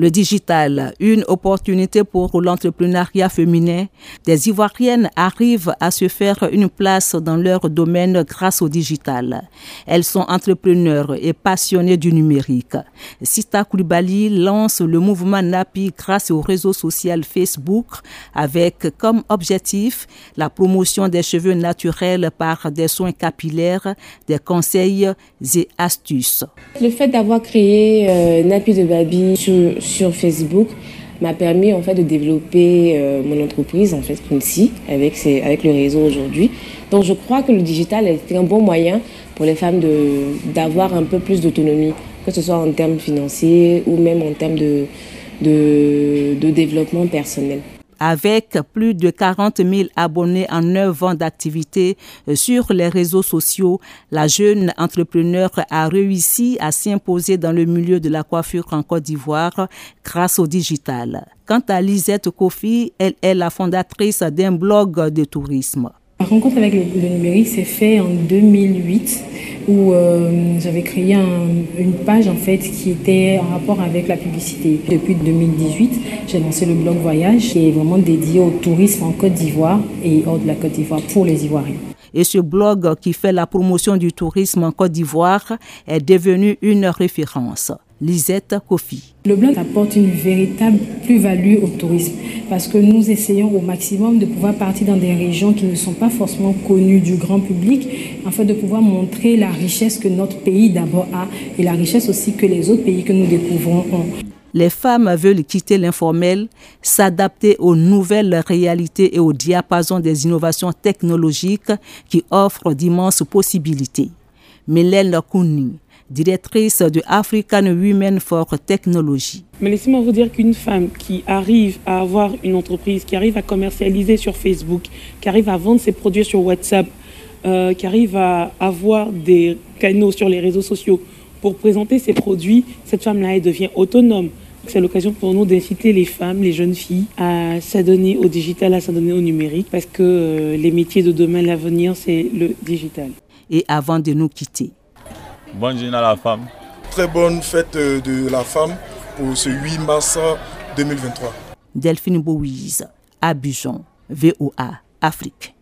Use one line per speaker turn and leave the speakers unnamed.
Le digital, une opportunité pour l'entrepreneuriat féminin. Des Ivoiriennes arrivent à se faire une place dans leur domaine grâce au digital. Elles sont entrepreneurs et passionnées du numérique. Sita Koulibaly lance le mouvement NAPI grâce au réseau social Facebook avec comme objectif la promotion des cheveux naturels par des soins capillaires, des conseils et astuces.
Le fait d'avoir créé euh, Napi de sur sur Facebook m'a permis en fait de développer euh, mon entreprise en fait Quincy avec avec le réseau aujourd'hui. Donc je crois que le digital est un bon moyen pour les femmes d'avoir un peu plus d'autonomie, que ce soit en termes financiers ou même en termes de développement personnel.
Avec plus de 40 000 abonnés en 9 ans d'activité euh, sur les réseaux sociaux, la jeune entrepreneur a réussi à s'imposer dans le milieu de la coiffure en Côte d'Ivoire grâce au digital. Quant à Lisette Kofi, elle est la fondatrice d'un blog de tourisme.
La rencontre avec le, numérique s'est fait en 2008 où euh, j'avais créé une page en fait qui était en rapport avec la publicité. Depuis 2018, j'ai lancé le blog Voyage qui est vraiment dédié au tourisme en Côte d'Ivoire et hors de la Côte d'Ivoire pour les Ivoiriens.
Et ce blog qui fait la promotion du tourisme en Côte d'Ivoire est devenu une référence. Lisette Kofi.
Le blog apporte une véritable plus-value au tourisme parce que nous essayons au maximum de pouvoir partir dans des régions qui ne sont pas forcément connues du grand public afin de pouvoir montrer la richesse que notre pays d'abord a et la richesse aussi que les autres pays que nous découvrons ont.
Les femmes veulent quitter l'informel, s'adapter aux nouvelles réalités et au diapason des innovations technologiques qui offrent d'immenses possibilités. Mélène Kouni, directrice de African Women for Technology.
Mais laissez-moi vous dire qu'une femme qui arrive à avoir une entreprise, qui arrive à commercialiser sur Facebook, qui arrive à vendre ses produits sur WhatsApp, euh, qui arrive à avoir des canaux sur les réseaux sociaux pour présenter ses produits, cette femme-là, elle devient autonome. C'est l'occasion pour nous d'inciter les femmes, les jeunes filles à s'adonner au digital, à s'adonner au numérique, parce que euh, les métiers de demain, l'avenir, c'est le digital.
Et avant de nous quitter,
Bonne journée à la femme.
Très bonne fête euh, de la femme pour ce 8 mars 2023.
Delphine Bouise, Abidjan, VOA, Afrique.